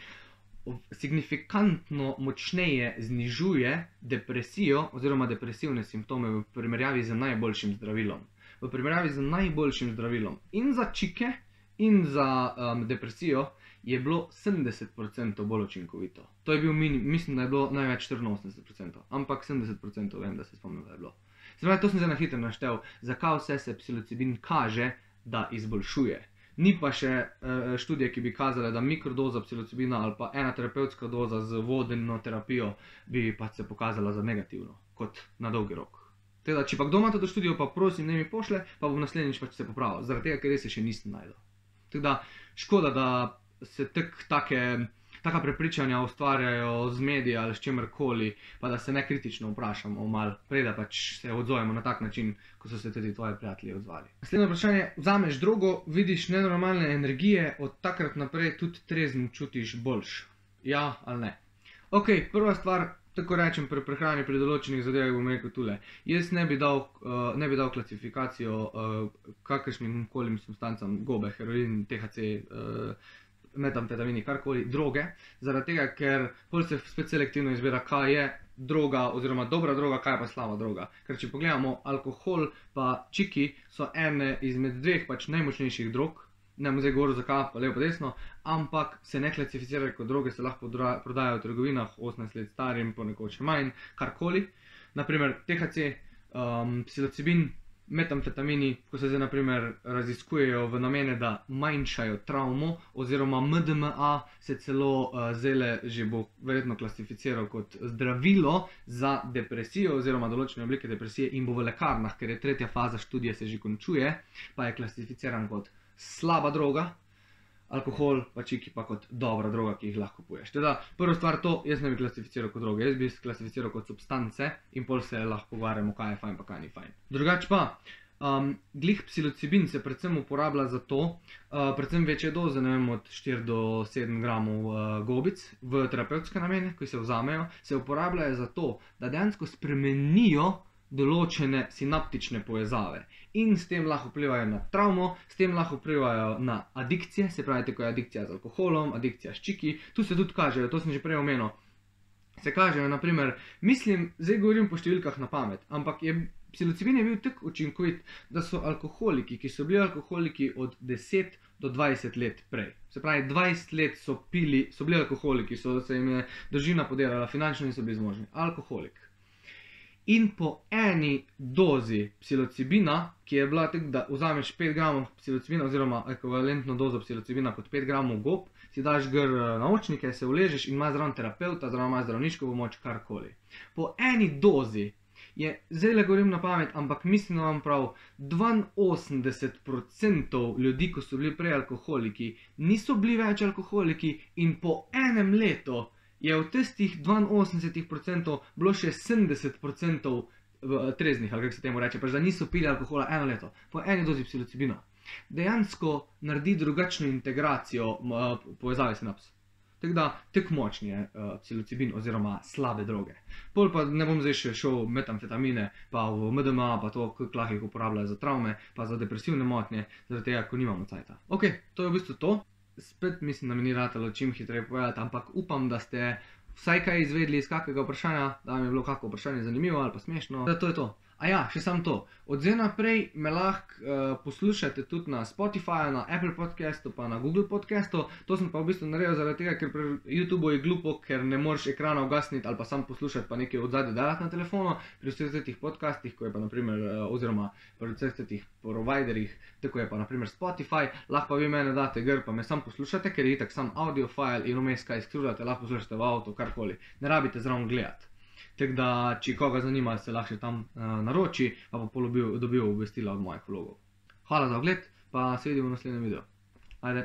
signifikantno močneje znižuje depresijo oziroma depresivne simptome v primerjavi z najboljšim zdravilom v primerjavi z najboljšim zdravilom in za čike, in za um, depresijo, je bilo 70% bolj učinkovito. To je bil minim, mislim, da je bilo največ 84%, ampak 70% vem, da se spomnim, da je bilo. Zdaj, to sem zdaj na hitro naštel, zakaj vse se psilocibin kaže, da izboljšuje. Ni pa še uh, študije, ki bi kazale, da mikrodoza psilocibina ali pa ena terapevtska doza z vodeno terapijo bi pa se pokazala za negativno, kot na dolgi rok. Teda, če pa kdo ima to študijo, pa prosim, ne mi pošle, pa bom naslednjič pač se popravil, zaradi tega, ker res se še nisem najdel. Teda, škoda, da se tak, take, taka prepričanja ustvarjajo z mediji ali s čemerkoli, pa da se ne kritično vprašamo, malo prej, da pač se odzovemo na tak način, kot so se tudi tvoji prijatelji odzvali. Naslednje vprašanje: vzameš drogo, vidiš nenormalne energije, od takrat naprej tudi trezen čutiš boljš. Ja ali ne? Ok, prva stvar tako rečem, pri prehrani, pri določenih zadevah, bom rekel tule. Jaz ne bi dal, uh, ne bi dal klasifikacijo uh, kakršnim koli substancam, gobe, heroin, THC, uh, eh, metamfetamini, karkoli, droge, zaradi tega, ker pol se spet selektivno izbira, kaj je droga, oziroma dobra droga, kaj pa slaba droga. Ker če pogledamo, alkohol pa čiki so ene izmed dveh pač najmočnejših drog ne bom zdaj govoril, zakaj pa levo, pa desno, ampak se ne klasificirajo kot droge, se lahko prodajajo v trgovinah 18 let starim, ponekod še manj, karkoli. Naprimer, THC, um, psilocibin, metamfetamini, ko se zdaj naprimer raziskujejo v namene, da manjšajo travmo, oziroma MDMA se celo uh, zele že bo verjetno klasificiral kot zdravilo za depresijo oziroma določene oblike depresije in bo v lekarnah, ker je tretja faza študije se že končuje, pa je klasificiran kot slaba droga, alkohol, pa čiki pa kot dobra droga, ki jih lahko kupuješ. Teda, prvo stvar to, jaz ne bi klasificiral kot droge, jaz bi klasificiral kot substance in pol se lahko pogovarjamo, kaj je fajn, pa kaj ni fajn. Drugače pa, um, glih psilocibin se predvsem uporablja za to, uh, predvsem večje doze, ne vem, od 4 do 7 gramov uh, gobic v terapevtske namene, ki se vzamejo, se uporabljajo za to, da dejansko spremenijo določene sinaptične povezave in s tem lahko vplivajo na travmo, s tem lahko vplivajo na adikcije, se pravi, tako je adikcija z alkoholom, adikcija s čiki, tu se tudi kažejo, to sem že prej omenil. Se kažejo, naprimer, mislim, zdaj govorim po številkah na pamet, ampak je, psilocibin je bil tako učinkovit, da so alkoholiki, ki so bili alkoholiki od 10 do 20 let prej. Se pravi, 20 let so pili, so bili alkoholiki, so se jim je držina podirala, finančno niso bili zmožni. Alkoholik in po eni dozi psilocibina, ki je bila tako, da vzameš 5 gramov psilocibina, oziroma ekvivalentno dozo psilocibina kot 5 gramov gob, si daš gr eh, naočnike, se uležeš in imaš zraven terapeuta, zraven imaš zdravniško pomoč, karkoli. Po eni dozi je, zdaj le govorim na pamet, ampak mislim, da vam prav 82% ljudi, ko so bili prej alkoholiki, niso bili več alkoholiki in po enem letu je od tistih 82% bilo še 70% treznih, ali kako se temu reče, pač da niso pili alkohola eno leto, po eni dozi psilocibina. Dejansko naredi drugačno integracijo povezave sinaps. Tako da, tek močni je uh, psilocibin oziroma slabe droge. Pol pa ne bom zdaj še šel metamfetamine, pa v MDMA, pa to, kako lahko jih uporabljajo za travme, pa za depresivne motnje, zaradi tega, ko nimamo cajta. Ok, to je v bistvu to spet mislim, da mi ni ratalo čim hitreje povedati, ampak upam, da ste vsaj kaj izvedeli iz kakega vprašanja, da vam je bilo kakšno vprašanje zanimivo ali pa smešno. Da to je to. A ja, še samo to. Od zdaj naprej me lahko uh, poslušate tudi na Spotifyju, na Apple podcastu, pa na Google podcastu. To sem pa v bistvu naredil zaradi tega, ker pri YouTubu je glupo, ker ne moreš ekrana ugasniti ali pa sam poslušati, pa nekaj od zadaj delati na telefonu. Pri vseh teh podcastih, ko je pa naprimer, uh, oziroma pri vseh teh providerjih, tako je pa naprimer Spotify, lahko pa vi mene date gr, pa me sam poslušate, ker je itak sam audio file in vmes kaj skrivate, lahko poslušate v avtu, karkoli. Ne rabite zraven gledati. Tako da, če koga zanima, se lahko tam uh, naroči, pa bo polobil, dobil obvestila od mojih vlogov. Hvala za ogled, pa se vidimo v naslednjem videu. Ajde.